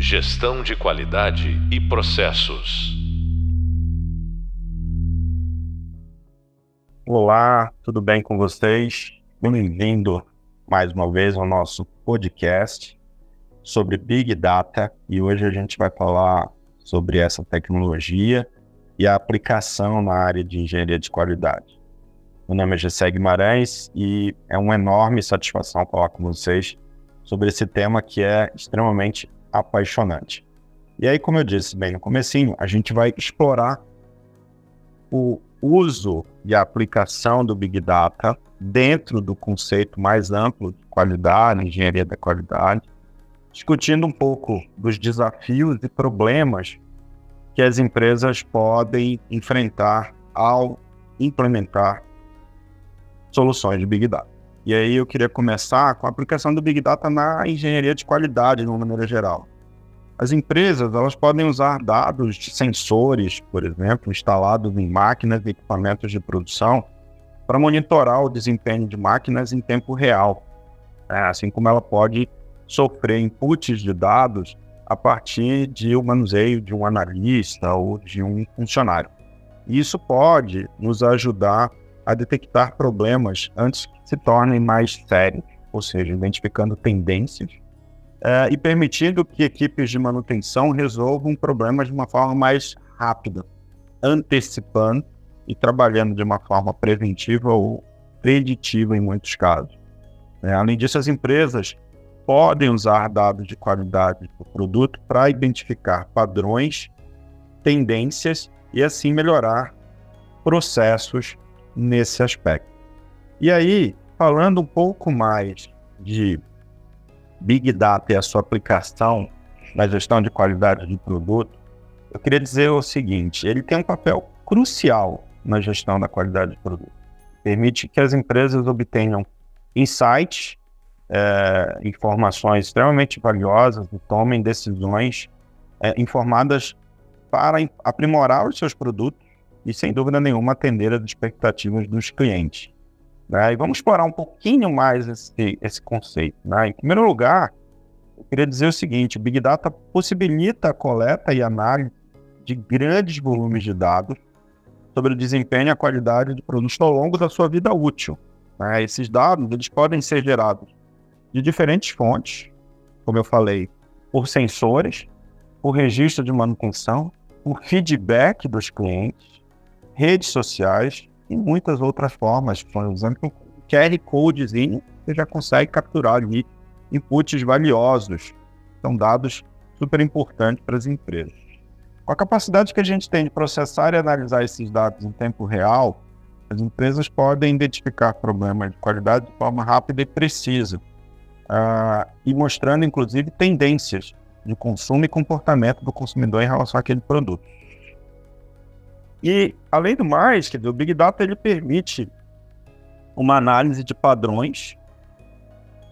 Gestão de qualidade e processos. Olá, tudo bem com vocês? Bem-vindo mais uma vez ao nosso podcast sobre Big Data e hoje a gente vai falar sobre essa tecnologia e a aplicação na área de engenharia de qualidade. Meu nome é Gessé Guimarães e é uma enorme satisfação falar com vocês sobre esse tema que é extremamente apaixonante. E aí, como eu disse bem no comecinho, a gente vai explorar o uso e a aplicação do Big Data dentro do conceito mais amplo de qualidade, engenharia da qualidade, discutindo um pouco dos desafios e problemas que as empresas podem enfrentar ao implementar soluções de Big Data. E aí eu queria começar com a aplicação do Big Data na engenharia de qualidade, de uma maneira geral. As empresas elas podem usar dados de sensores, por exemplo, instalados em máquinas e equipamentos de produção, para monitorar o desempenho de máquinas em tempo real, né? assim como ela pode sofrer inputs de dados a partir de um manuseio de um analista ou de um funcionário. Isso pode nos ajudar a detectar problemas antes se tornem mais sérios, ou seja, identificando tendências uh, e permitindo que equipes de manutenção resolvam problemas de uma forma mais rápida, antecipando e trabalhando de uma forma preventiva ou preditiva em muitos casos. É, além disso, as empresas podem usar dados de qualidade do produto para identificar padrões, tendências e assim melhorar processos nesse aspecto. E aí, falando um pouco mais de Big Data e a sua aplicação na gestão de qualidade de produto, eu queria dizer o seguinte: ele tem um papel crucial na gestão da qualidade de produto. Permite que as empresas obtenham insights, é, informações extremamente valiosas e tomem decisões é, informadas para aprimorar os seus produtos e, sem dúvida nenhuma, atender às expectativas dos clientes. Né? E vamos explorar um pouquinho mais esse, esse conceito. Né? Em primeiro lugar, eu queria dizer o seguinte: o Big Data possibilita a coleta e análise de grandes volumes de dados sobre o desempenho e a qualidade de produtos ao longo da sua vida útil. Né? Esses dados eles podem ser gerados de diferentes fontes, como eu falei, por sensores, por registro de manutenção, por feedback dos clientes, redes sociais e muitas outras formas. Exemplo, o QR Codezinho, você já consegue capturar ali inputs valiosos. São dados super importantes para as empresas. Com a capacidade que a gente tem de processar e analisar esses dados em tempo real, as empresas podem identificar problemas de qualidade de forma rápida e precisa, uh, e mostrando, inclusive, tendências de consumo e comportamento do consumidor em relação àquele produto. E, além do mais, dizer, o Big Data ele permite uma análise de padrões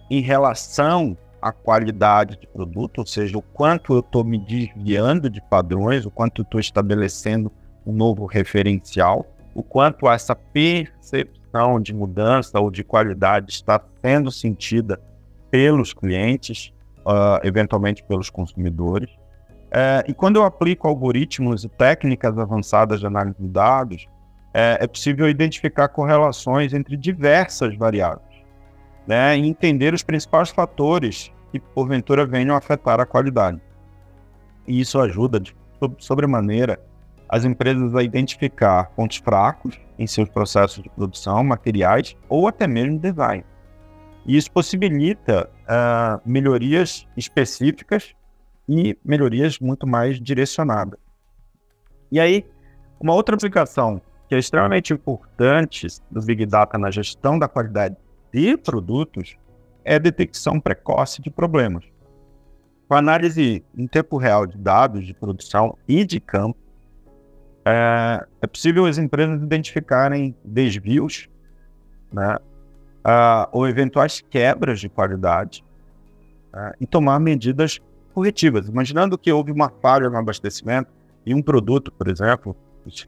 em relação à qualidade de produto, ou seja, o quanto eu estou me desviando de padrões, o quanto eu estou estabelecendo um novo referencial, o quanto essa percepção de mudança ou de qualidade está sendo sentida pelos clientes, uh, eventualmente pelos consumidores. É, e quando eu aplico algoritmos e técnicas avançadas de análise de dados, é, é possível identificar correlações entre diversas variáveis né, e entender os principais fatores que, porventura, venham a afetar a qualidade. E isso ajuda, de sobremaneira, as empresas a identificar pontos fracos em seus processos de produção, materiais ou até mesmo design. E isso possibilita uh, melhorias específicas e melhorias muito mais direcionadas. E aí, uma outra aplicação que é extremamente importante do Big Data na gestão da qualidade de produtos é a detecção precoce de problemas. Com análise em tempo real de dados de produção e de campo, é, é possível as empresas identificarem desvios né, uh, ou eventuais quebras de qualidade uh, e tomar medidas corretivas. Imaginando que houve uma falha no abastecimento e um produto, por exemplo,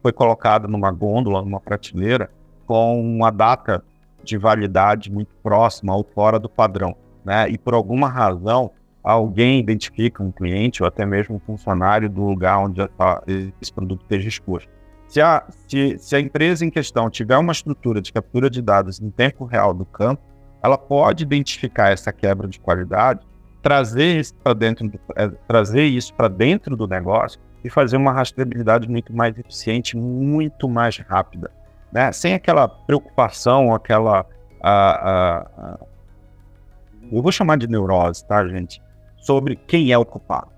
foi colocado numa gôndola, numa prateleira, com uma data de validade muito próxima ou fora do padrão, né? E por alguma razão alguém identifica um cliente ou até mesmo um funcionário do lugar onde esse produto esteja exposto. Se a, se, se a empresa em questão tiver uma estrutura de captura de dados em tempo real do campo, ela pode identificar essa quebra de qualidade, trazer isso para dentro, do, é, trazer isso para dentro do negócio e fazer uma rastreabilidade muito mais eficiente, muito mais rápida, né? Sem aquela preocupação, aquela a, a, a, eu vou chamar de neurose, tá, gente? Sobre quem é o culpado.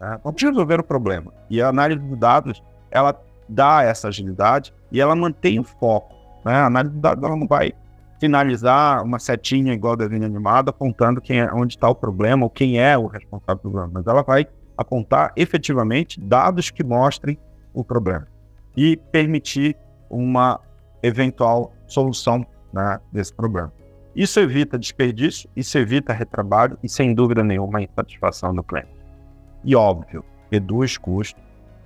Né? Vamos resolver o problema. E a análise de dados, ela dá essa agilidade e ela mantém o foco. Né? A análise de dados ela não vai finalizar uma setinha igual desenho animado apontando quem é, onde está o problema ou quem é o responsável pelo problema, mas ela vai apontar efetivamente dados que mostrem o problema e permitir uma eventual solução né, desse problema. Isso evita desperdício, isso evita retrabalho e, sem dúvida nenhuma, insatisfação do cliente. E, óbvio, reduz custo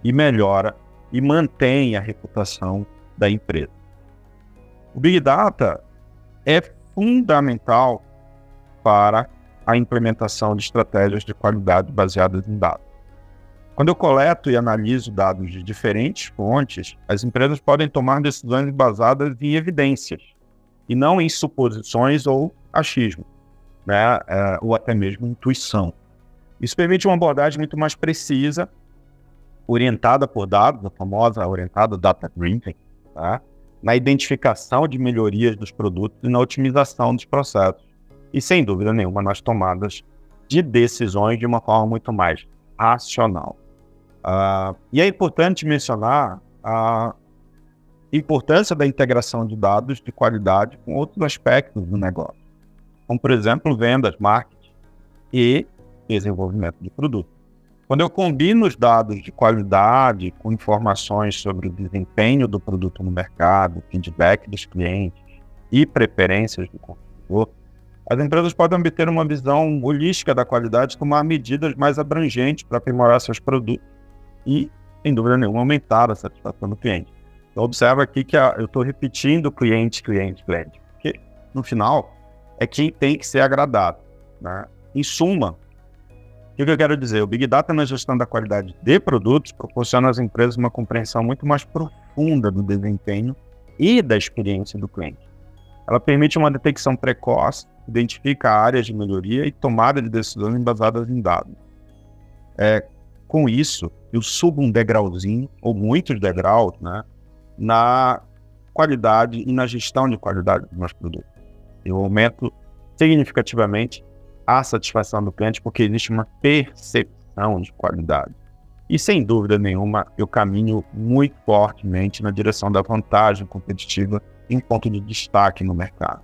e melhora e mantém a reputação da empresa. O Big Data é fundamental para a implementação de estratégias de qualidade baseadas em dados. Quando eu coleto e analiso dados de diferentes fontes, as empresas podem tomar decisões baseadas em evidências e não em suposições ou achismo, né? É, ou até mesmo intuição. Isso permite uma abordagem muito mais precisa, orientada por dados, a famosa orientada data driven, tá? Na identificação de melhorias dos produtos e na otimização dos processos. E, sem dúvida nenhuma, nas tomadas de decisões de uma forma muito mais racional. Uh, e é importante mencionar a importância da integração de dados de qualidade com outros aspectos do negócio, como, por exemplo, vendas, marketing e desenvolvimento de produto. Quando eu combino os dados de qualidade com informações sobre o desempenho do produto no mercado, feedback dos clientes e preferências do consumidor, as empresas podem obter uma visão holística da qualidade e tomar medidas mais abrangentes para aprimorar seus produtos e, sem dúvida nenhuma, aumentar a satisfação do cliente. Então, observa aqui que a, eu estou repetindo cliente, cliente, cliente, porque no final é quem tem que ser agradado. Né? Em suma, o que eu quero dizer? O Big Data na gestão da qualidade de produtos proporciona às empresas uma compreensão muito mais profunda do desempenho e da experiência do cliente. Ela permite uma detecção precoce, identifica áreas de melhoria e tomada de decisões baseadas em dados. É, com isso, eu subo um degrauzinho, ou muitos degraus, né, na qualidade e na gestão de qualidade dos meus produtos. Eu aumento significativamente a satisfação do cliente, porque existe uma percepção de qualidade. E sem dúvida nenhuma, eu caminho muito fortemente na direção da vantagem competitiva em ponto de destaque no mercado.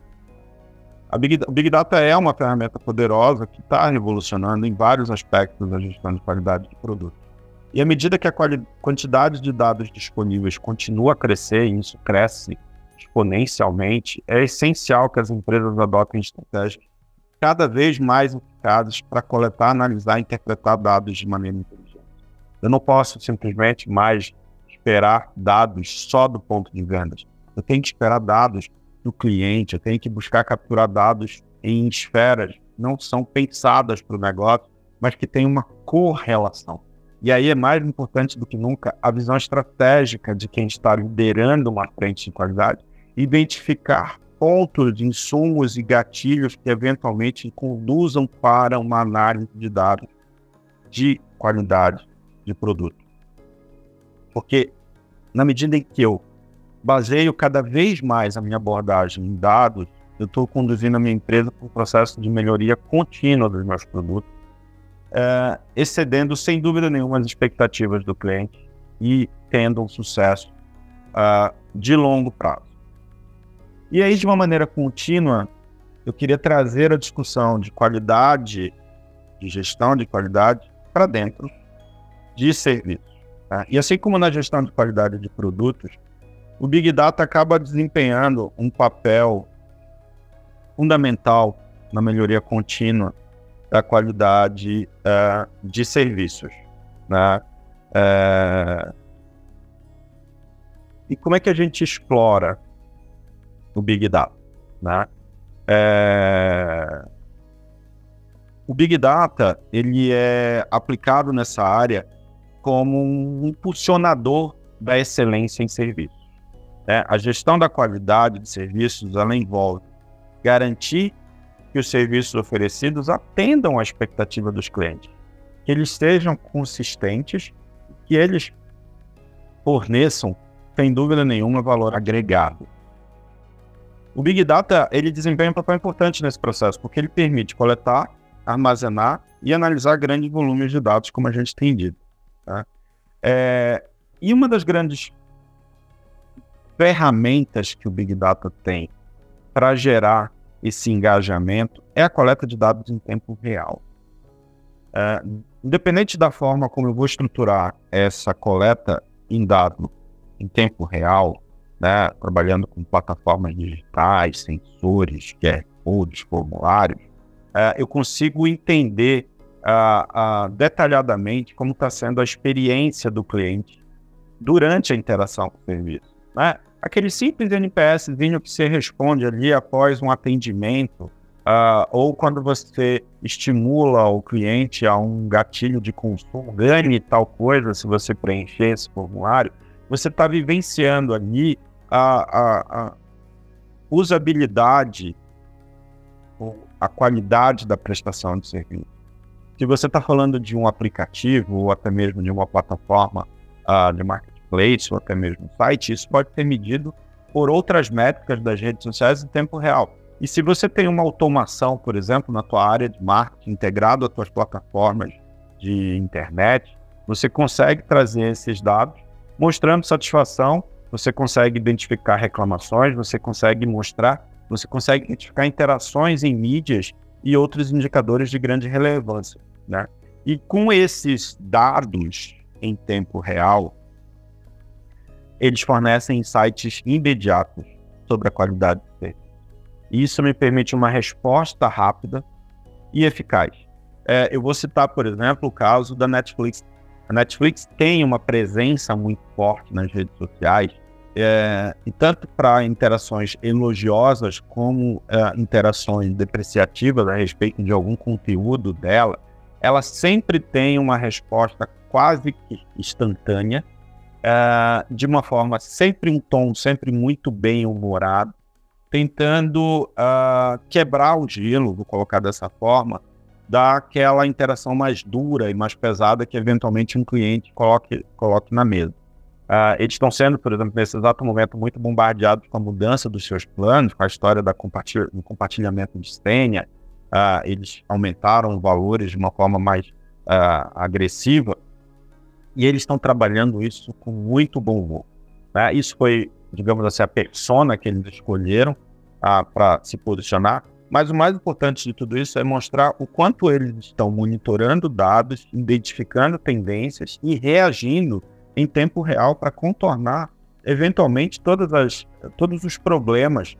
A Big, Big Data é uma ferramenta poderosa que está revolucionando em vários aspectos da gestão de qualidade de produtos. E à medida que a quantidade de dados disponíveis continua a crescer, e isso cresce exponencialmente, é essencial que as empresas adotem estratégias cada vez mais eficazes para coletar, analisar e interpretar dados de maneira inteligente. Eu não posso simplesmente mais esperar dados só do ponto de vendas. Eu tenho que esperar dados do cliente, eu tenho que buscar capturar dados em esferas que não são pensadas para o negócio, mas que têm uma correlação. E aí é mais importante do que nunca a visão estratégica de quem está liderando uma frente de qualidade, identificar pontos insumos e gatilhos que eventualmente conduzam para uma análise de dados de qualidade de produto. Porque na medida em que eu baseio cada vez mais a minha abordagem em dados, eu estou conduzindo a minha empresa para um processo de melhoria contínua dos meus produtos, é, excedendo sem dúvida nenhuma as expectativas do cliente e tendo um sucesso uh, de longo prazo. E aí, de uma maneira contínua, eu queria trazer a discussão de qualidade, de gestão de qualidade, para dentro de serviços. Tá? E assim como na gestão de qualidade de produtos, o Big Data acaba desempenhando um papel fundamental na melhoria contínua da qualidade uh, de serviços. Né? Uh, e como é que a gente explora no Big Data. Né? É... o Big Data ele é aplicado nessa área como um impulsionador da excelência em serviços. Né? A gestão da qualidade de serviços ela envolve garantir que os serviços oferecidos atendam à expectativa dos clientes, que eles sejam consistentes, que eles forneçam, sem dúvida nenhuma, valor agregado. O Big Data ele desempenha um papel importante nesse processo, porque ele permite coletar, armazenar e analisar grandes volumes de dados, como a gente tem dito. Tá? É, e uma das grandes ferramentas que o Big Data tem para gerar esse engajamento é a coleta de dados em tempo real. É, independente da forma como eu vou estruturar essa coleta em dados em tempo real, né, trabalhando com plataformas digitais, sensores, QR codes, formulários, é, eu consigo entender uh, uh, detalhadamente como está sendo a experiência do cliente durante a interação com o serviço. Né? Aquele simples NPSzinho que você responde ali após um atendimento, ou quando você estimula o cliente a um gatilho de consumo, ganhe tal coisa se você preencher esse formulário, você está vivenciando ali a, a, a usabilidade, a qualidade da prestação de serviço. Se você está falando de um aplicativo ou até mesmo de uma plataforma uh, de marketplace ou até mesmo site, isso pode ser medido por outras métricas das redes sociais em tempo real. E se você tem uma automação, por exemplo, na tua área de marketing integrado às tuas plataformas de internet, você consegue trazer esses dados mostrando satisfação, você consegue identificar reclamações, você consegue mostrar, você consegue identificar interações em mídias e outros indicadores de grande relevância. Né? E com esses dados em tempo real, eles fornecem insights imediatos sobre a qualidade do serviço. Isso me permite uma resposta rápida e eficaz. É, eu vou citar, por exemplo, o caso da Netflix. A Netflix tem uma presença muito forte nas redes sociais é, e tanto para interações elogiosas como é, interações depreciativas a respeito de algum conteúdo dela, ela sempre tem uma resposta quase que instantânea, é, de uma forma sempre um tom sempre muito bem humorado, tentando uh, quebrar o gelo, vou colocar dessa forma, daquela interação mais dura e mais pesada que eventualmente um cliente coloque, coloque na mesa. Uh, eles estão sendo, por exemplo, nesse exato momento, muito bombardeados com a mudança dos seus planos, com a história da compartilha, do compartilhamento de senha. Uh, eles aumentaram os valores de uma forma mais uh, agressiva e eles estão trabalhando isso com muito bom humor. Né? Isso foi, digamos assim, a persona que eles escolheram para se posicionar. Mas o mais importante de tudo isso é mostrar o quanto eles estão monitorando dados, identificando tendências e reagindo em tempo real para contornar eventualmente todas as, todos os problemas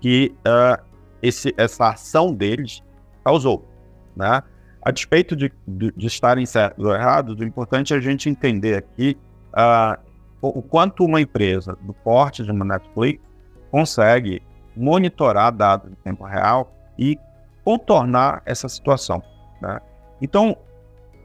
que uh, esse, essa ação deles causou. Né? A despeito de, de, de estarem certos ou errados, o importante é a gente entender aqui uh, o, o, quanto uma empresa do porte de uma Netflix consegue monitorar dados em tempo real e contornar essa situação. Né? Então,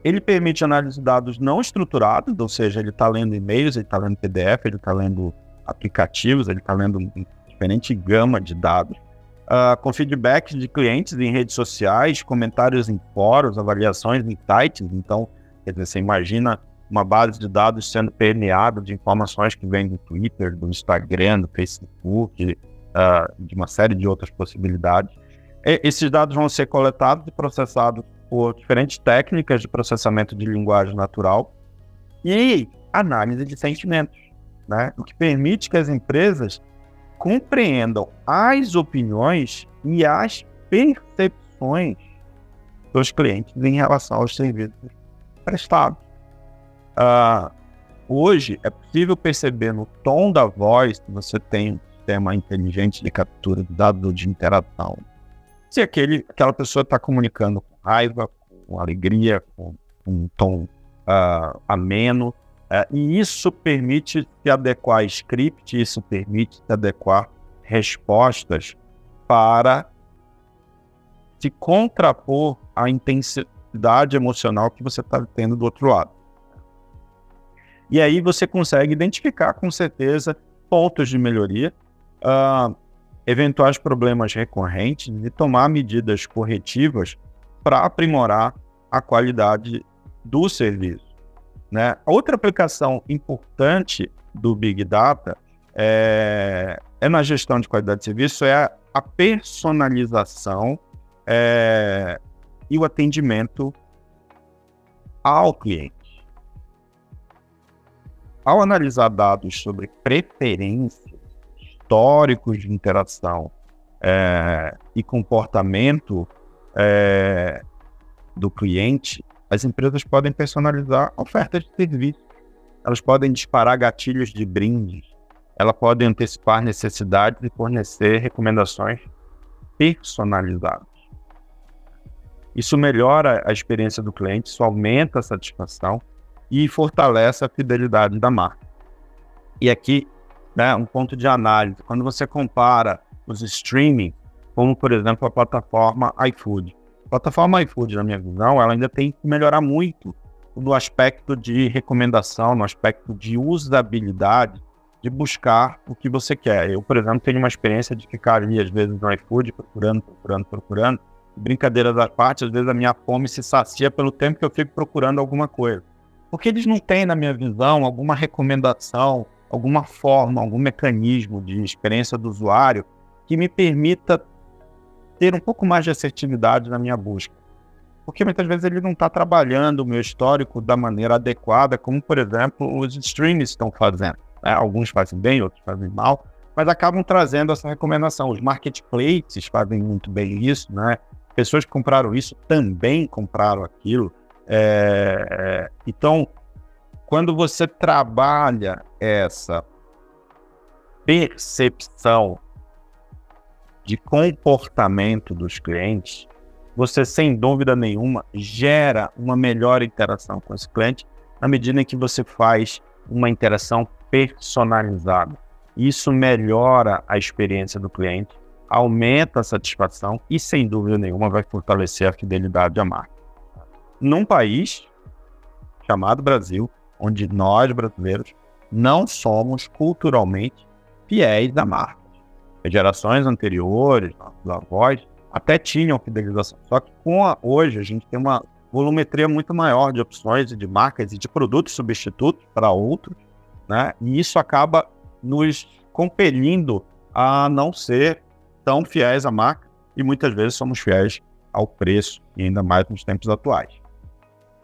ele permite análise de dados não estruturados, ou seja, ele está lendo e-mails, ele está lendo PDF, ele está lendo aplicativos, ele está lendo diferente gama de dados, uh, com feedbacks de clientes em redes sociais, comentários em fóruns, avaliações em sites. Então, quer dizer, você imagina uma base de dados sendo permeada de informações que vêm do Twitter, do Instagram, do Facebook, uh, de uma série de outras possibilidades. E, esses dados vão ser coletados e processados por diferentes técnicas de processamento de linguagem natural e análise de sentimentos, né? o que permite que as empresas compreendam as opiniões e as percepções dos clientes em relação aos serviços prestados. Uh, hoje é possível perceber no tom da voz que você tem sistema inteligente de captura de dados de interação. Se aquele, aquela pessoa está comunicando com raiva, com alegria, com, com um tom uh, ameno, uh, e isso permite se adequar a script, isso permite se adequar respostas para se contrapor à intensidade emocional que você está tendo do outro lado. E aí você consegue identificar com certeza pontos de melhoria, uh, eventuais problemas recorrentes e tomar medidas corretivas para aprimorar a qualidade do serviço. Né? Outra aplicação importante do Big Data é, é na gestão de qualidade de serviço, é a, personalização é, e o atendimento ao cliente. Ao analisar dados sobre preferências, históricos de interação é, e comportamento é, do cliente, as empresas podem personalizar ofertas de serviço. Elas podem disparar gatilhos de brindes. Elas podem antecipar necessidades e fornecer recomendações personalizadas. Isso melhora a experiência do cliente, isso aumenta a satisfação e fortalece a fidelidade da marca. E aqui, né, um ponto de análise, quando você compara os streaming, como por exemplo a plataforma iFood. A plataforma iFood, na minha visão, ela ainda tem que melhorar muito no aspecto de recomendação, no aspecto de usabilidade, de buscar o que você quer. Eu, por exemplo, tenho uma experiência de ficar ali, às vezes, no iFood, procurando, procurando, procurando. Brincadeira da parte, às vezes a minha fome se sacia pelo tempo que eu fico procurando alguma coisa. Porque eles não têm, na minha visão, alguma recomendação, alguma forma, algum mecanismo de experiência do usuário que me permita ter um pouco mais de assertividade na minha busca. Porque muitas vezes ele não está trabalhando o meu histórico da maneira adequada, como, por exemplo, os streams estão fazendo. Né? Alguns fazem bem, outros fazem mal, mas acabam trazendo essa recomendação. Os marketplaces fazem muito bem isso, né? Pessoas que compraram isso também compraram aquilo. É, então, quando você trabalha essa percepção de comportamento dos clientes, você sem dúvida nenhuma gera uma melhor interação com esse cliente na medida em que você faz uma interação personalizada. Isso melhora a experiência do cliente, aumenta a satisfação e sem dúvida nenhuma vai fortalecer a fidelidade à marca num país chamado Brasil, onde nós brasileiros não somos culturalmente fiéis da marca. As gerações anteriores, nossos avós, até tinham fidelização. Só que com a, hoje a gente tem uma volumetria muito maior de opções e de marcas e de produtos substitutos para outros, né? E isso acaba nos compelindo a não ser tão fiéis à marca e muitas vezes somos fiéis ao preço, e ainda mais nos tempos atuais.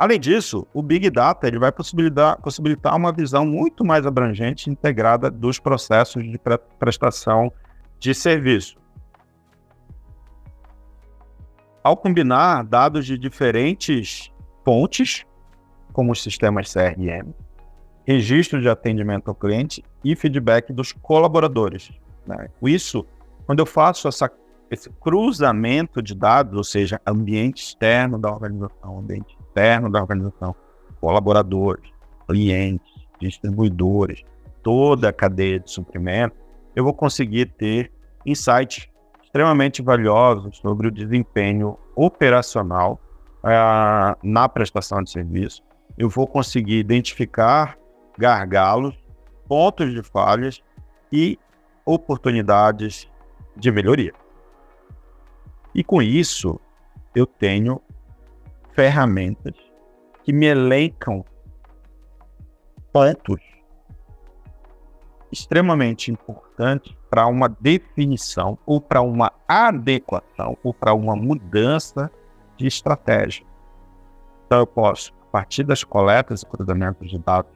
Além disso, o Big Data ele vai possibilitar, possibilitar uma visão muito mais abrangente e integrada dos processos de pre prestação de serviço. Ao combinar dados de diferentes fontes, como os sistemas CRM, registro de atendimento ao cliente e feedback dos colaboradores. Né? Isso, quando eu faço essa, esse cruzamento de dados, ou seja, ambiente externo da organização, ambiente interno da organização, colaboradores, clientes, distribuidores, toda a cadeia de suprimento, eu vou conseguir ter insights extremamente valiosos sobre o desempenho operacional uh, na prestação de serviço. Eu vou conseguir identificar gargalos, pontos de falhas e oportunidades de melhoria. E com isso, eu tenho ferramentas que me elencam pontos extremamente importantes para uma definição ou para uma adequação ou para uma mudança de estratégia. Então eu posso, a partir das coletas e cruzamentos de dados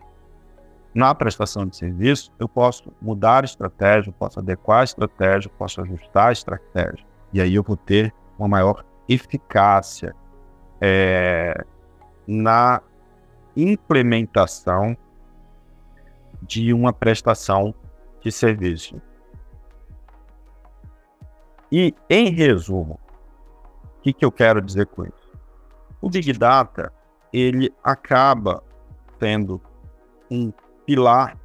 na prestação de serviço, eu posso mudar a estratégia, posso adequar a estratégia, posso ajustar a estratégia. E aí eu vou ter uma maior eficácia é, na implementação de uma prestação de serviço. E, em resumo, o que, que eu quero dizer com isso? O Big Data, ele acaba sendo um pilar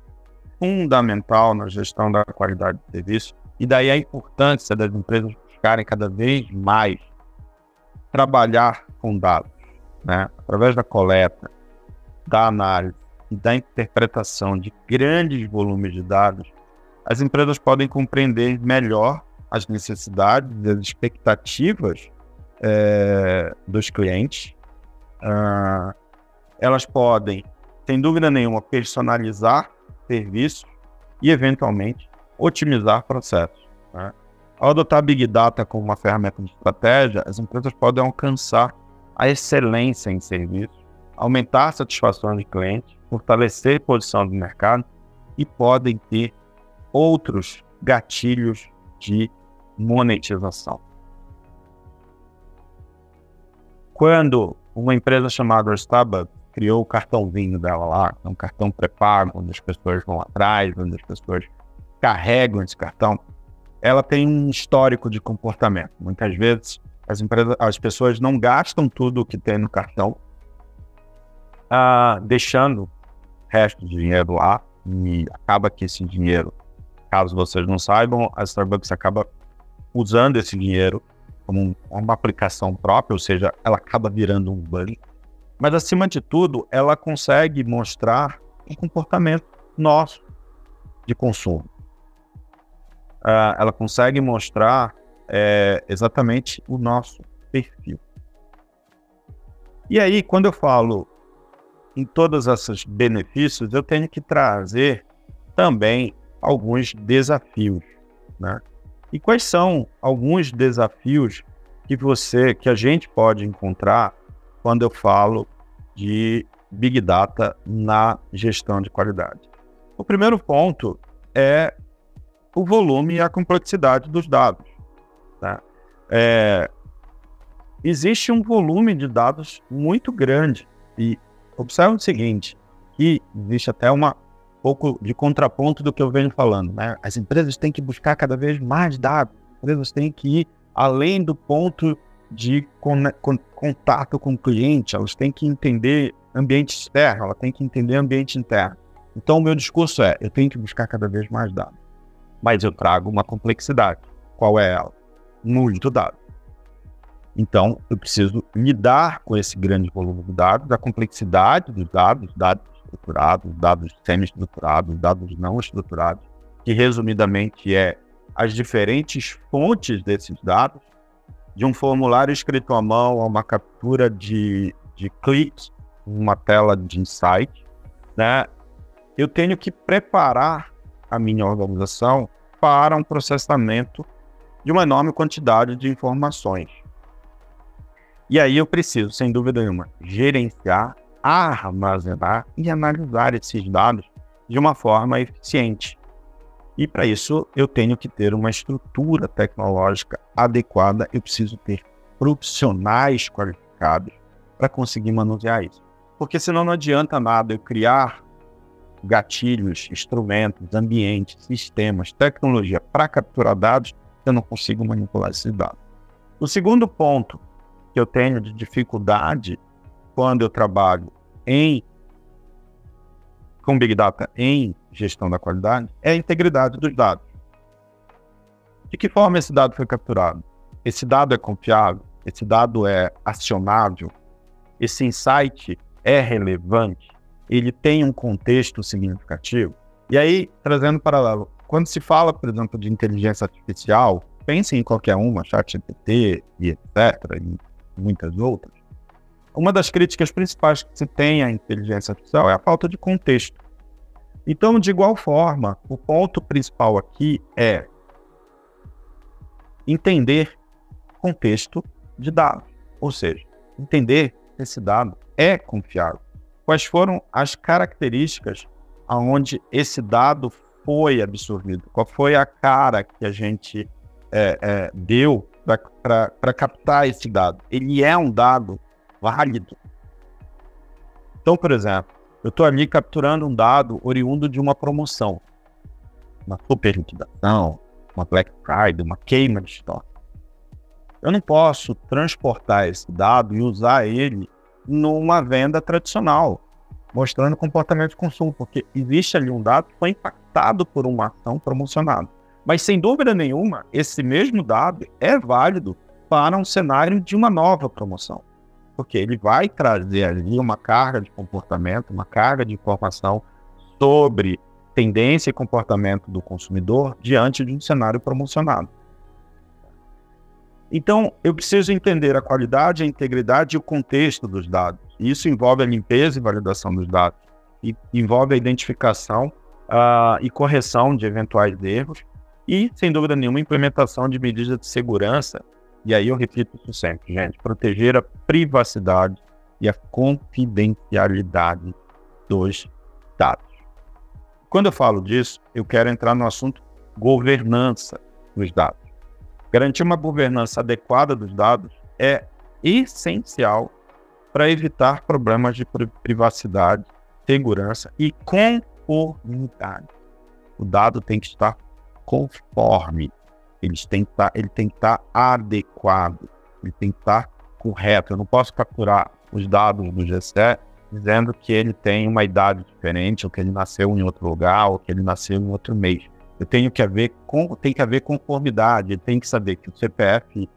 fundamental na gestão da qualidade de serviço, e daí a importância das empresas buscarem cada vez mais trabalhar com dados, né, através da coleta, da análise e da interpretação de grandes volumes de dados, as empresas podem compreender melhor as necessidades e as expectativas é, dos clientes. Uh, elas podem, sem dúvida nenhuma, personalizar serviços e, eventualmente, otimizar processos. Né? Ao adotar Big Data como uma ferramenta de estratégia, as empresas podem alcançar a excelência em serviços, aumentar a satisfação de clientes, fortalecer a posição do mercado e podem ter outros gatilhos de monetização. Quando uma empresa chamada Starbucks criou o cartãozinho dela lá, é um cartão pré-pago, onde as pessoas vão atrás, onde as pessoas carregam esse cartão, ela tem um histórico de comportamento. Muitas vezes as empresas, as pessoas não gastam tudo o que tem no cartão, ah, deixando o resto do dinheiro lá e acaba que esse dinheiro Caso vocês não saibam, a Starbucks acaba usando esse dinheiro como uma aplicação própria, ou seja, ela acaba virando um banco. Mas, acima de tudo, ela consegue mostrar um comportamento nosso de consumo. Uh, ela consegue mostrar é, exatamente o nosso perfil. E aí, quando eu falo em todos esses benefícios, eu tenho que trazer também alguns desafios, né? E quais são alguns desafios que você, que a gente pode encontrar quando eu falo de Big Data na gestão de qualidade? O primeiro ponto é o volume e a complexidade dos dados. Tá? É, existe um volume de dados muito grande e observe o seguinte, que existe até uma pouco de contraponto do que eu venho falando. Né? As empresas têm que buscar cada vez mais dados, as empresas têm que ir além do ponto de con con contato com o cliente, elas têm que entender ambiente externo, elas têm que entender ambiente interno. Então, o meu discurso é: eu tenho que buscar cada vez mais dados. Mas eu trago uma complexidade. Qual é ela? Muito dado. Então, eu preciso lidar com esse grande volume de dados, a complexidade dos dados, dados estruturados, dados semi-estruturados, dados não estruturados, que resumidamente é as diferentes fontes desses dados, de um formulário escrito à mão a uma captura de, de clique, uma tela de insight, né? Eu tenho que preparar a minha organização para um processamento de uma enorme quantidade de informações. E aí eu preciso, sem dúvida nenhuma, gerenciar armazenar e analisar esses dados de uma forma eficiente. E para isso eu tenho que ter uma estrutura tecnológica adequada, eu preciso ter profissionais qualificados para conseguir manusear isso. Porque senão não adianta nada eu criar gatilhos, instrumentos, ambientes, sistemas, tecnologia para capturar dados, eu não consigo manipular esses dados. O segundo ponto que eu tenho de dificuldade quando eu trabalho em com Big Data em gestão da qualidade é a integridade dos dados. De que forma esse dado foi capturado? Esse dado é confiável? Esse dado é acionável? Esse insight é relevante? Ele tem um contexto significativo? E aí, trazendo paralelo, quando se fala, por exemplo, de inteligência artificial, pense em qualquer uma, ChatGPT e etc., e muitas outras, uma das críticas principais que se tem à inteligência artificial é a falta de contexto. Então, de igual forma, o ponto principal aqui é entender contexto de dados, ou seja, entender se esse dado é confiável. Quais foram as características aonde esse dado foi absorvido? Qual foi a cara que a gente é, é, deu para captar esse dado? Ele é um dado válido. Então, por exemplo, eu estou ali capturando um dado oriundo de uma promoção, uma super liquidação, uma Black Friday, uma queima de estoque. Eu não posso transportar esse dado e usar ele numa venda tradicional, mostrando comportamento de consumo, porque existe ali um dado que foi impactado por uma ação promocionada. Mas sem dúvida nenhuma, esse mesmo dado é válido para um cenário de uma nova promoção. Porque ele vai trazer ali uma carga de comportamento, uma carga de informação sobre tendência e comportamento do consumidor diante de um cenário promocionado. Então, eu preciso entender a qualidade, a integridade e o contexto dos dados. Isso envolve a limpeza e validação dos dados, e envolve a identificação uh, e correção de eventuais erros, e, sem dúvida nenhuma, implementação de medidas de segurança. E aí eu repito isso sempre, gente: proteger a privacidade e a confidencialidade dos dados. Quando eu falo disso, eu quero entrar no assunto governança dos dados. Garantir uma governança adequada dos dados é essencial para evitar problemas de privacidade, segurança e conformidade. O dado tem que estar conforme, ele tem que que estar adequado, ele tem que estar correto. Eu não posso capturar os dados do GCE dizendo que ele tem uma idade diferente, ou que ele nasceu em outro lugar, ou que ele nasceu em outro mês. Eu tenho que haver, com, tem que haver conformidade, tem que saber que o CPF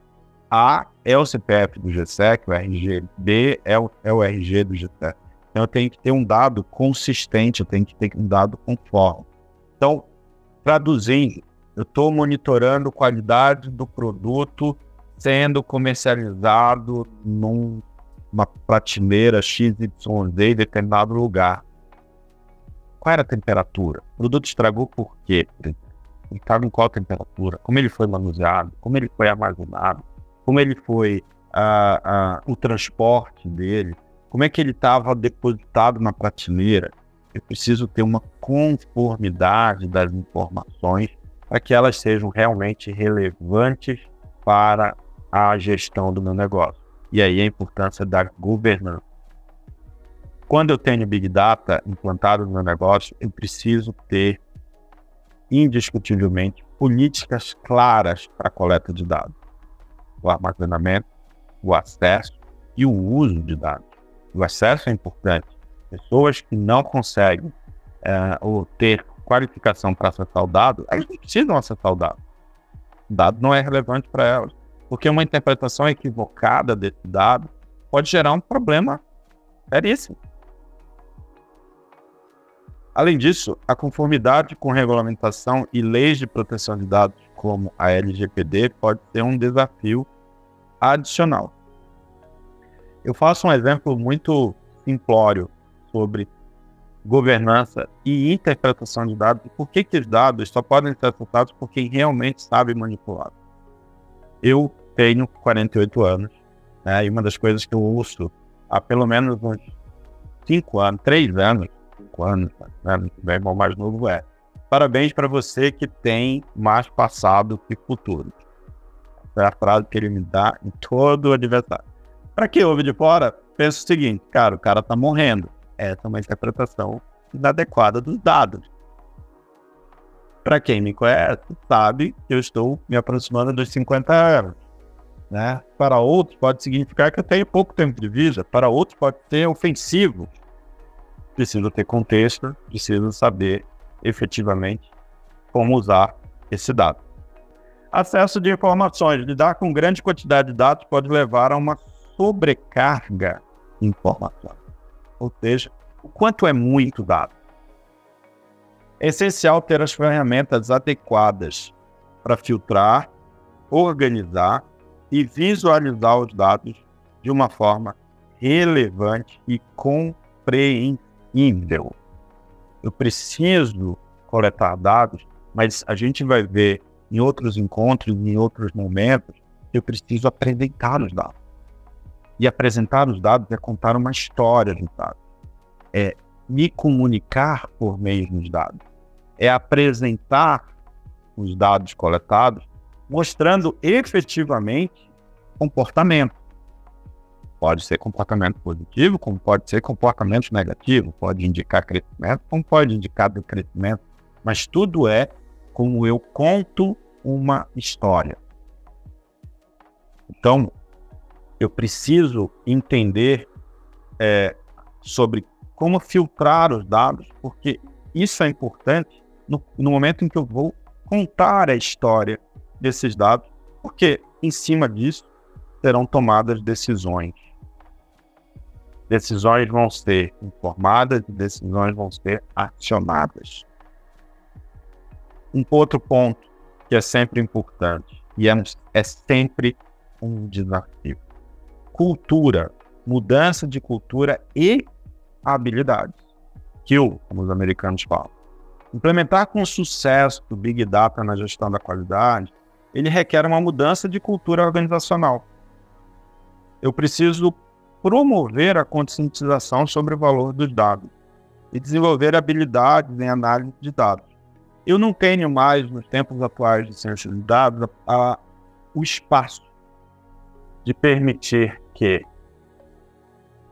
A é o CPF do GSEC, o RG B é o, é o RG do GSEC. Então eu tenho que ter um dado consistente, eu tenho que ter um dado conforme. Então, traduzindo, eu estou monitorando a qualidade do produto sendo comercializado num uma prateleira XYZ em determinado lugar. Qual era a temperatura? O produto estragou por quê? Ele estava em qual temperatura? Como ele foi manuseado? Como ele foi armazenado? Como ele foi uh, uh, o transporte dele? Como é que ele estava depositado na prateleira? Eu preciso ter uma conformidade das informações para que elas sejam realmente relevantes para a gestão do meu negócio. E aí a importância da governança. Quando eu tenho Big Data implantado no meu negócio, eu preciso ter, indiscutivelmente, políticas claras para a coleta de dados. O armazenamento, o acesso e o uso de dados. O acesso é importante. Pessoas que não conseguem é, ou ter qualificação para acessar o dado, elas não precisam acessar o dado. O dado não é relevante para elas porque uma interpretação equivocada desse dado pode gerar um problema seríssimo. Além disso, a conformidade com regulamentação e leis de proteção de dados, como a LGPD, pode ser um desafio adicional. Eu faço um exemplo muito simplório sobre governança e interpretação de dados e por que, que os dados só podem ser acessados por quem realmente sabe manipular. Eu tenho 48 anos, né? E uma das coisas que eu ouço há pelo menos uns 5 anos, 3 anos, 5 anos, né? Meu irmão mais novo é. Parabéns para você que tem mais passado que futuro. Essa é a frase que ele me dá em todo o aniversário. Para quem ouve de fora, pensa o seguinte, cara, o cara tá morrendo. Essa é uma interpretação inadequada dos dados. Para quem me conhece, sabe que eu estou me aproximando dos 50 anos. Né? Para outros pode significar que eu tenho pouco tempo de vida, para outros pode ser ofensivo. Preciso ter contexto, preciso saber efetivamente como usar esse dado. Acesso de informações. Lidar com grande quantidade de dados pode levar a uma sobrecarga de informações. Ou seja, o quanto é muito dado. É essencial ter as ferramentas adequadas para filtrar, organizar e visualizar os dados de uma forma relevante e compreensível. Eu preciso coletar dados, mas a gente vai ver em outros encontros, em outros momentos, eu preciso apresentar os dados. E apresentar os dados é contar uma história dos dados. É me comunicar por meio dos dados. É apresentar os dados coletados mostrando efetivamente comportamento. Pode ser comportamento positivo, como pode ser comportamento negativo, pode indicar crescimento, como pode indicar decrescimento, mas tudo é como eu conto uma história. Então, eu preciso entender é, sobre como filtrar os dados, porque isso é importante no, no momento em que eu vou contar a história desses dados, porque em cima disso serão tomadas decisões. Decisões vão ser informadas e decisões vão ser acionadas. Um outro ponto que é sempre importante e é, é sempre um desafio. Cultura, mudança de cultura e habilidades. Kill, como os americanos falam. Implementar com sucesso o Big Data na gestão da qualidade, ele requer uma mudança de cultura organizacional. Eu preciso promover a conscientização sobre o valor dos dados e desenvolver habilidades em análise de dados. Eu não tenho mais, nos tempos atuais de ciência de dados, a, a, o espaço de permitir que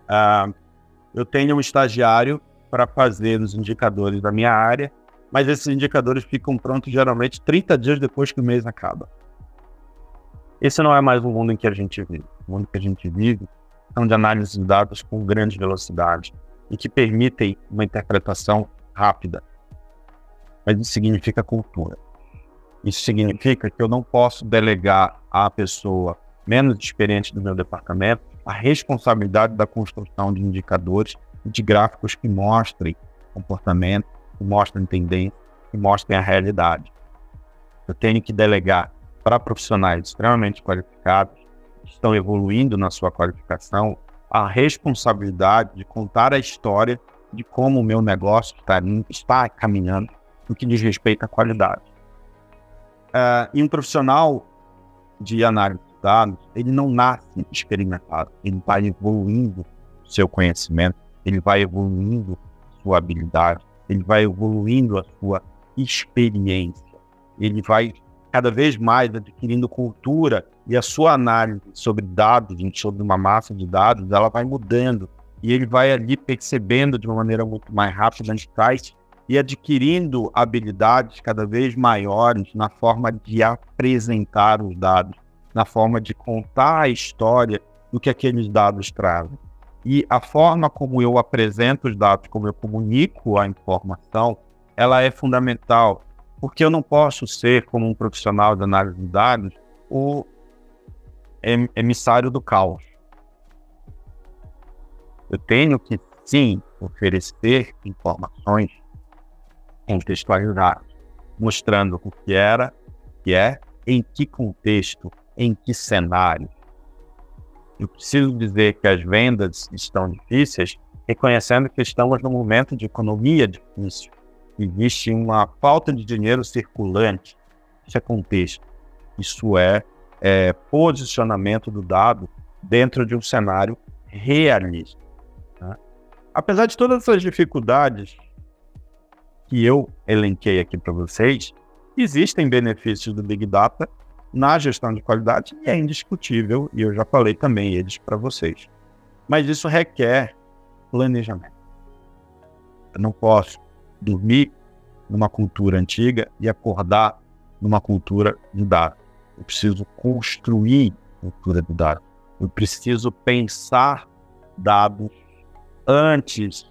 uh, eu tenha um estagiário para fazer os indicadores da minha área, mas esses indicadores ficam prontos geralmente 30 dias depois que o mês acaba. Esse não é mais o mundo em que a gente vive. O mundo que a gente vive de análise de dados com grande velocidade e que permitem uma interpretação rápida. Mas isso significa cultura. Isso significa que eu não posso delegar à pessoa menos experiente do meu departamento a responsabilidade da construção de indicadores e de gráficos que mostrem comportamento, que mostrem tendência, que mostrem a realidade. Eu tenho que delegar para profissionais extremamente qualificados, estão evoluindo na sua qualificação, a responsabilidade de contar a história de como o meu negócio está, está caminhando no que diz respeito à qualidade. Uh, e um profissional de análise de dados, ele não nasce experimentado, ele vai evoluindo seu conhecimento, ele vai evoluindo sua habilidade, ele vai evoluindo a sua experiência, ele vai cada vez mais adquirindo cultura e a sua análise sobre dados, sobre uma massa de dados, ela vai mudando e ele vai ali percebendo de uma maneira muito mais rápida insights e adquirindo habilidades cada vez maiores na forma de apresentar os dados, na forma de contar a história do que aqueles dados trazem. E a forma como eu apresento os dados, como eu comunico a informação, ela é fundamental, porque eu não posso ser, como um profissional de análise de dados, o emissário do caos. Eu tenho que, sim, oferecer informações contextualizado, mostrando o que era, que é, em que contexto, em que cenário. Eu preciso dizer que as vendas estão difíceis, reconhecendo que estamos num momento de economia difícil. Existe uma falta de dinheiro circulante. Isso é contexto. Isso é, é posicionamento do dado dentro de um cenário realista. Né? Apesar de todas essas dificuldades, que eu elenquei aqui para vocês, existem benefícios do Big Data na gestão de qualidade e é indiscutível, e eu já falei também eles para vocês. Mas isso requer planejamento. Eu não posso dormir numa cultura antiga e acordar numa cultura de dados. Eu preciso construir cultura de dados. Eu preciso pensar dados antes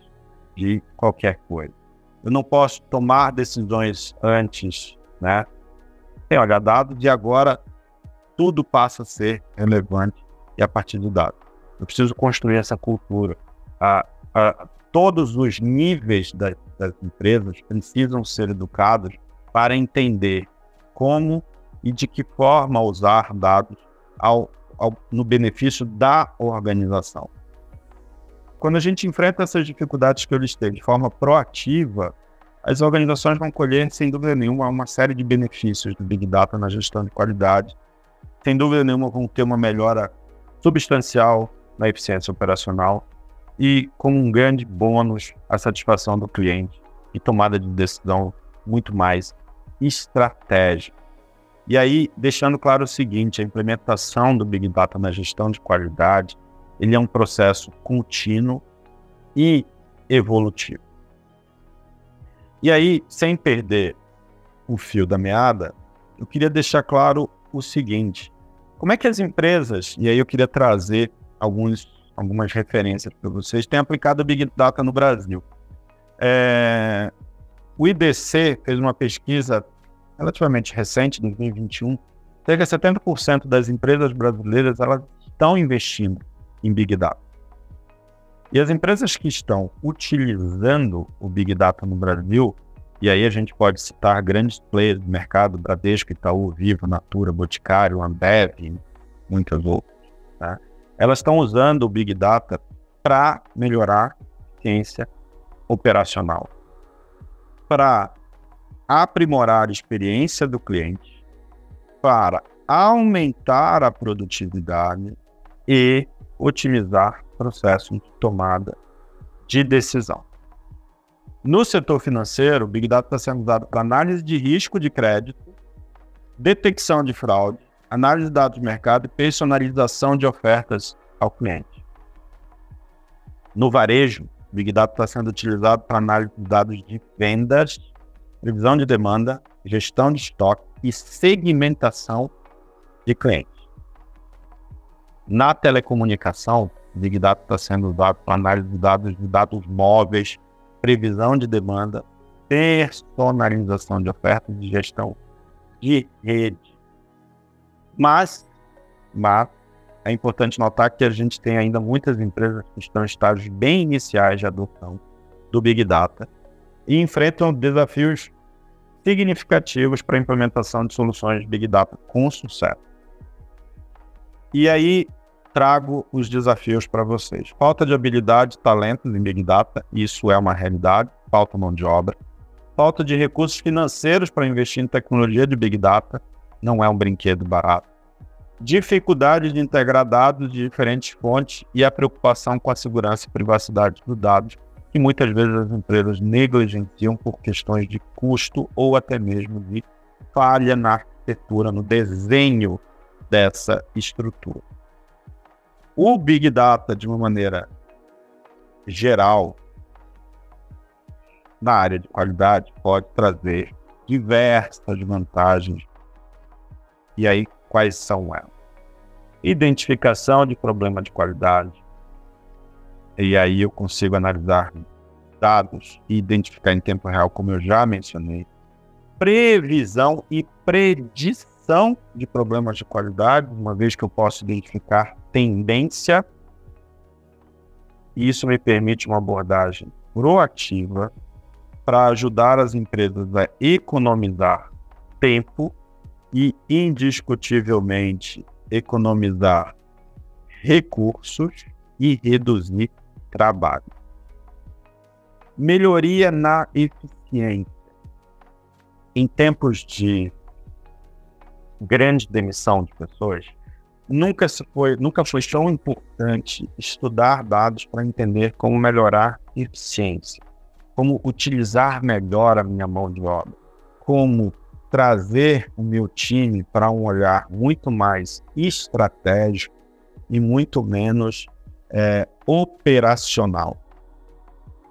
de qualquer coisa eu não posso tomar decisões antes, né? Tem olha dado de agora tudo passa a ser relevante e a partir do dado. Eu preciso construir essa cultura. A, a, todos os níveis da, das empresas precisam ser educados para entender como e de que forma usar dados ao, ao, no benefício da organização. Quando a gente enfrenta essas dificuldades que eu listei de forma proativa, as organizações vão colher, sem dúvida nenhuma, uma série de benefícios do Big Data na gestão de qualidade. Sem dúvida nenhuma, vão ter uma melhora substancial na eficiência operacional e, como um grande bônus, a satisfação do cliente e tomada de decisão muito mais estratégica. E aí, deixando claro o seguinte, a implementação do Big Data na gestão de qualidade ele é um processo contínuo e evolutivo. E aí, sem perder o fio da meada, eu queria deixar claro o seguinte: como é que as empresas, e aí eu queria trazer alguns, algumas referências para vocês, têm aplicado a Big Data no Brasil. É, o IDC fez uma pesquisa relativamente recente, 2021, cerca de 70% das empresas brasileiras elas estão investindo em Big Data. E as empresas que estão utilizando o Big Data no Brasil, e aí a gente pode citar grandes players do mercado, Bradesco, Itaú, Vivo, Natura, Boticário, Ambev, muitas outras. Tá? Elas estão usando o Big Data para melhorar a ciência operacional, para aprimorar a experiência do cliente, para aumentar a produtividade e otimizar processos de tomada de decisão. No setor financeiro, o Big Data está sendo usado para análise de risco de crédito, detecção de fraude, análise de dados de mercado e personalização de ofertas ao cliente. No varejo, Big Data está sendo utilizado para análise de dados de vendas, previsão de demanda, gestão de estoque e segmentação de clientes. Na telecomunicação, Big Data está sendo usado para análise de dados de dados móveis, previsão de demanda, personalização de ofertas e gestão de rede. Mas, mas é importante notar que a gente tem ainda muitas empresas que estão em estágios bem iniciais de adoção do Big Data e enfrentam desafios significativos para a implementação de soluções Big Data com sucesso. E aí trago os desafios para vocês. Falta de habilidade, talentos em Big Data, isso é uma realidade, falta mão de obra. Falta de recursos financeiros para investir em tecnologia de Big Data, não é um brinquedo barato. Dificuldade de integrar dados de diferentes fontes e a preocupação com a segurança e privacidade dos dados, que muitas vezes as empresas negligenciam por questões de custo ou até mesmo de falha na arquitetura, no desenho dessa estrutura. O Big Data, de uma maneira geral, na área de qualidade, pode trazer diversas vantagens. E aí, quais são elas? Identificação de problema de qualidade. E aí eu consigo analisar dados e identificar em tempo real, como eu já mencionei. Previsão e predição de problemas de qualidade, uma vez que eu posso identificar tendência. Isso me permite uma abordagem proativa para ajudar as empresas a economizar tempo e, indiscutivelmente, economizar recursos e reduzir trabalho. Melhoria na eficiência. Em tempos de grande demissão de pessoas, nunca se foi, nunca foi tão importante estudar dados para entender como melhorar eficiência, como utilizar melhor a minha mão de obra, como trazer o meu time para um olhar muito mais estratégico e muito menos é, operacional.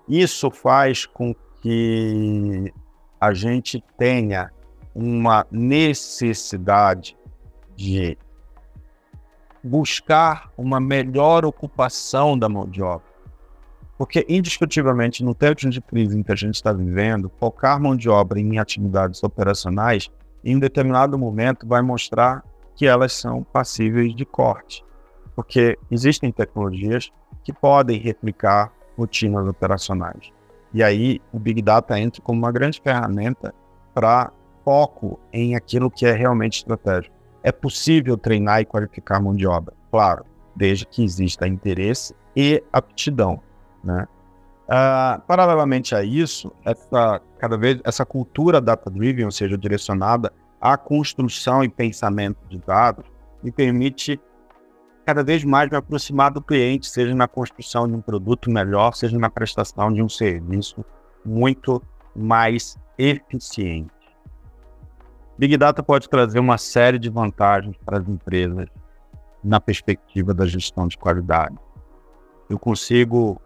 Isso faz com que a gente tenha uma necessidade de buscar uma melhor ocupação da mão de obra. Porque, indiscutivelmente, no tempo de crise em que a gente está vivendo, focar mão de obra em atividades operacionais, em um determinado momento, vai mostrar que elas são passíveis de corte. Porque existem tecnologias que podem replicar rotinas operacionais. E aí, o Big Data entra como uma grande ferramenta para foco em aquilo que é realmente estratégico. É possível treinar e qualificar mão de obra, claro, desde que exista interesse e aptidão, né? Uh, paralelamente a isso, essa, cada vez essa cultura data-driven, ou seja, direcionada à construção e pensamento de dados, me permite cada vez mais me aproximar do cliente, seja na construção de um produto melhor, seja na prestação de um serviço muito mais eficiente. Big Data pode trazer uma série de vantagens para as empresas na perspectiva da gestão de qualidade. Eu consigo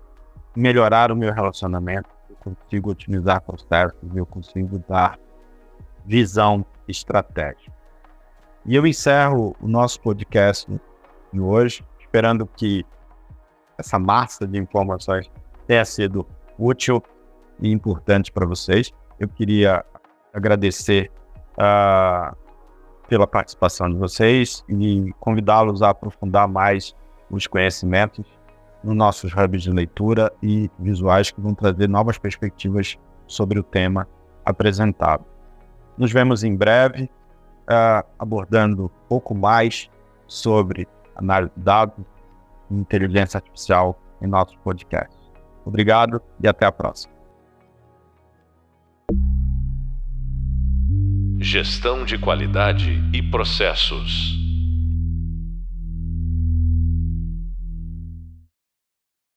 melhorar o meu relacionamento, eu consigo otimizar processos, eu consigo dar visão estratégica. E eu encerro o nosso podcast de hoje, esperando que essa massa de informações tenha sido útil e importante para vocês. Eu queria agradecer uh, pela participação de vocês e convidá-los a aprofundar mais os conhecimentos nos nossos hubs de leitura e visuais que vão trazer novas perspectivas sobre o tema apresentado. Nos vemos em breve, uh, abordando um pouco mais sobre análise de dados e inteligência artificial em nossos podcasts. Obrigado e até a próxima. Gestão de qualidade e processos.